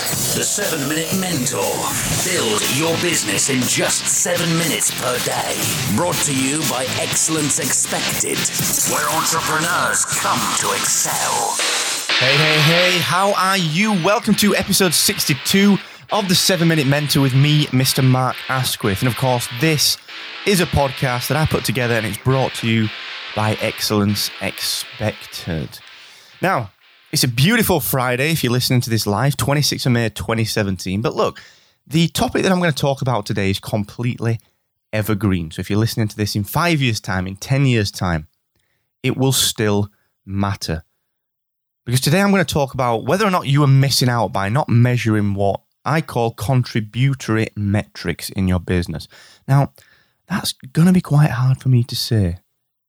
The 7 Minute Mentor. Build your business in just 7 minutes per day. Brought to you by Excellence Expected, where entrepreneurs come to excel. Hey, hey, hey, how are you? Welcome to episode 62 of the 7 Minute Mentor with me, Mr. Mark Asquith. And of course, this is a podcast that I put together and it's brought to you by Excellence Expected. Now, it's a beautiful Friday if you're listening to this live, 26th of May 2017. But look, the topic that I'm going to talk about today is completely evergreen. So if you're listening to this in five years' time, in 10 years' time, it will still matter. Because today I'm going to talk about whether or not you are missing out by not measuring what I call contributory metrics in your business. Now, that's going to be quite hard for me to say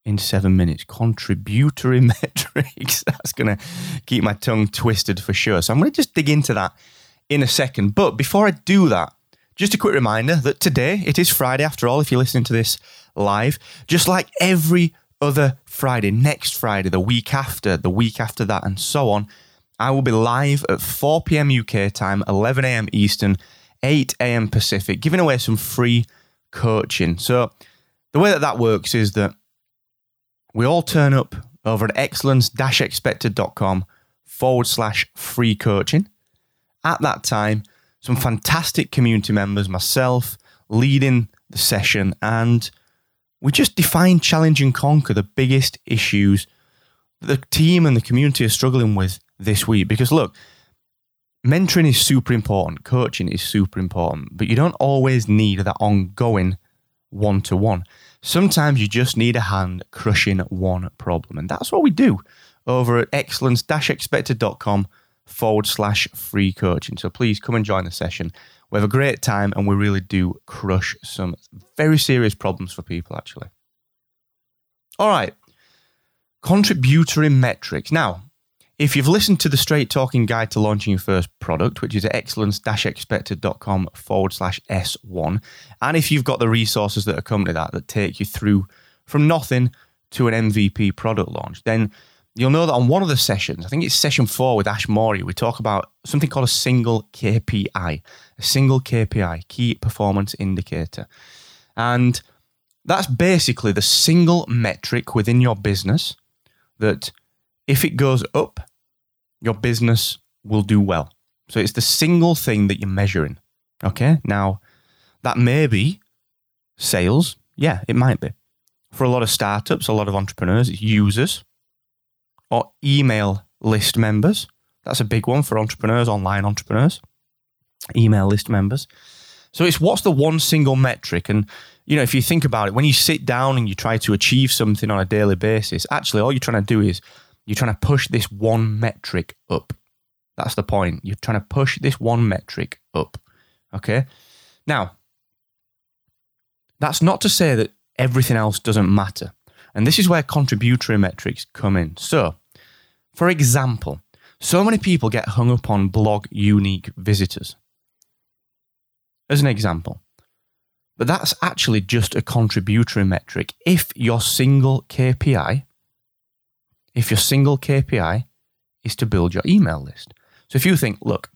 in seven minutes. Contributory metrics. That's going to keep my tongue twisted for sure. So I'm going to just dig into that in a second. But before I do that, just a quick reminder that today, it is Friday after all, if you're listening to this live, just like every other Friday, next Friday, the week after, the week after that, and so on, I will be live at 4 p.m. UK time, 11 a.m. Eastern, 8 a.m. Pacific, giving away some free coaching. So the way that that works is that we all turn up over at excellence-expected.com forward slash free coaching. At that time, some fantastic community members, myself, leading the session, and we just define, challenge, and conquer the biggest issues the team and the community are struggling with this week. Because look, mentoring is super important, coaching is super important, but you don't always need that ongoing one to one. Sometimes you just need a hand crushing one problem. And that's what we do over at excellence expected.com forward slash free coaching. So please come and join the session. We have a great time and we really do crush some very serious problems for people, actually. All right. Contributory metrics. Now, if you've listened to the Straight Talking Guide to Launching Your First Product, which is excellence-expected.com forward slash S1, and if you've got the resources that accompany that, that take you through from nothing to an MVP product launch, then you'll know that on one of the sessions, I think it's session four with Ash Maurya, we talk about something called a single KPI, a single KPI, key performance indicator. And that's basically the single metric within your business that if it goes up, your business will do well. So it's the single thing that you're measuring. Okay. Now, that may be sales. Yeah, it might be. For a lot of startups, a lot of entrepreneurs, it's users or email list members. That's a big one for entrepreneurs, online entrepreneurs, email list members. So it's what's the one single metric? And, you know, if you think about it, when you sit down and you try to achieve something on a daily basis, actually all you're trying to do is you're trying to push this one metric up. That's the point. You're trying to push this one metric up. Okay. Now, that's not to say that everything else doesn't matter. And this is where contributory metrics come in. So, for example, so many people get hung up on blog unique visitors. As an example, but that's actually just a contributory metric if your single KPI if your single KPI is to build your email list. So if you think, look,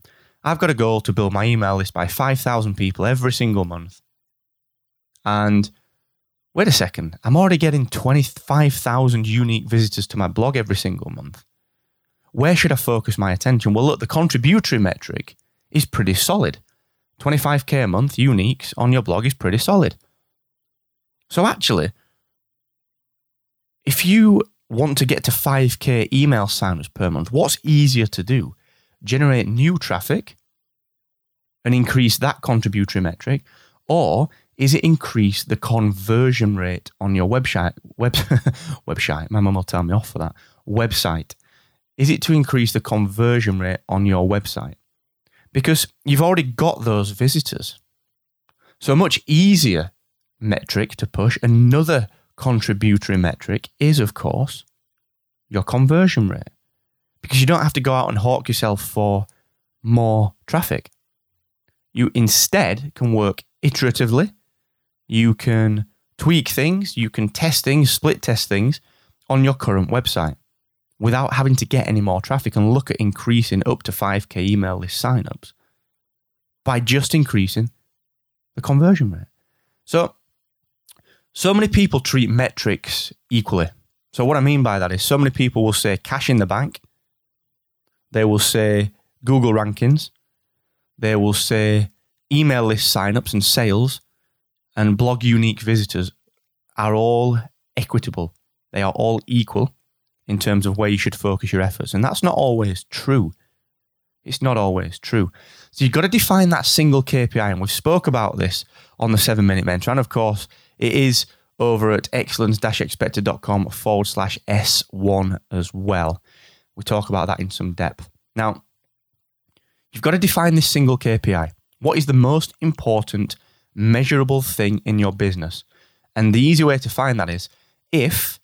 I've got a goal to build my email list by 5,000 people every single month. And wait a second, I'm already getting 25,000 unique visitors to my blog every single month. Where should I focus my attention? Well, look, the contributory metric is pretty solid. 25k a month uniques on your blog is pretty solid. So actually, if you want to get to 5k email signers per month, what's easier to do? Generate new traffic and increase that contributory metric, or is it increase the conversion rate on your website? Web, website. My mum will tell me off for that. Website. Is it to increase the conversion rate on your website? Because you've already got those visitors. So a much easier metric to push, another contributory metric is, of course, your conversion rate. Because you don't have to go out and hawk yourself for more traffic. You instead can work iteratively. You can tweak things, you can test things, split test things on your current website without having to get any more traffic and look at increasing up to 5k email list signups by just increasing the conversion rate. So, so many people treat metrics equally. So, what I mean by that is so many people will say cash in the bank, they will say Google rankings, they will say email list signups and sales, and blog unique visitors are all equitable. They are all equal in terms of where you should focus your efforts. And that's not always true. It's not always true. So you've got to define that single KPI. And we've spoke about this on the seven minute mentor. And of course, it is over at excellence-expected.com forward slash S1 as well. We talk about that in some depth. Now, you've got to define this single KPI. What is the most important measurable thing in your business? And the easy way to find that is if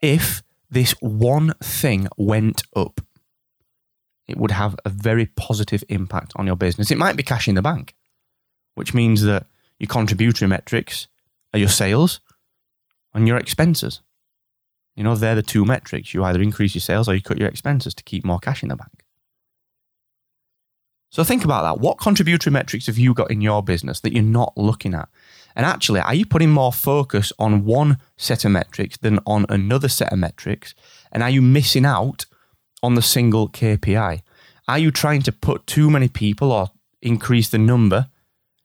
if this one thing went up, it would have a very positive impact on your business. It might be cash in the bank, which means that your contributory metrics are your sales and your expenses. You know, they're the two metrics. You either increase your sales or you cut your expenses to keep more cash in the bank. So think about that. What contributory metrics have you got in your business that you're not looking at? And actually, are you putting more focus on one set of metrics than on another set of metrics? And are you missing out on the single KPI? Are you trying to put too many people or increase the number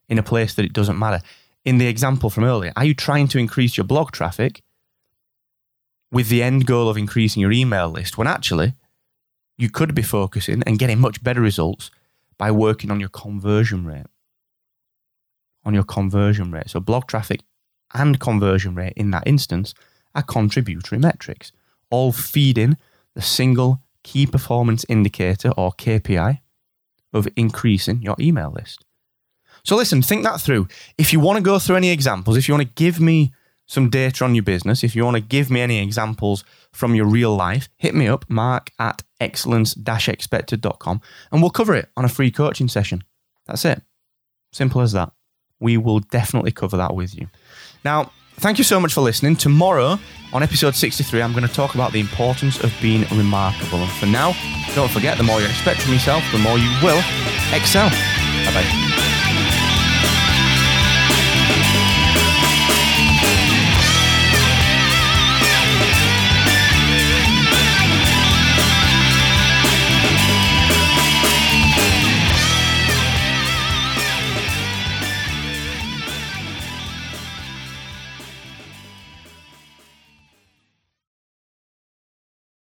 in a place that it doesn't matter? In the example from earlier, are you trying to increase your blog traffic with the end goal of increasing your email list when actually you could be focusing and getting much better results by working on your conversion rate? on your conversion rate. So blog traffic and conversion rate in that instance are contributory metrics, all feeding the single key performance indicator or KPI of increasing your email list. So listen, think that through. If you want to go through any examples, if you want to give me some data on your business, if you want to give me any examples from your real life, hit me up, mark at excellence-expected.com, and we'll cover it on a free coaching session. That's it. Simple as that we will definitely cover that with you. Now, thank you so much for listening. Tomorrow, on episode 63, I'm going to talk about the importance of being remarkable. And for now, don't forget the more you expect from yourself, the more you will excel. Bye bye.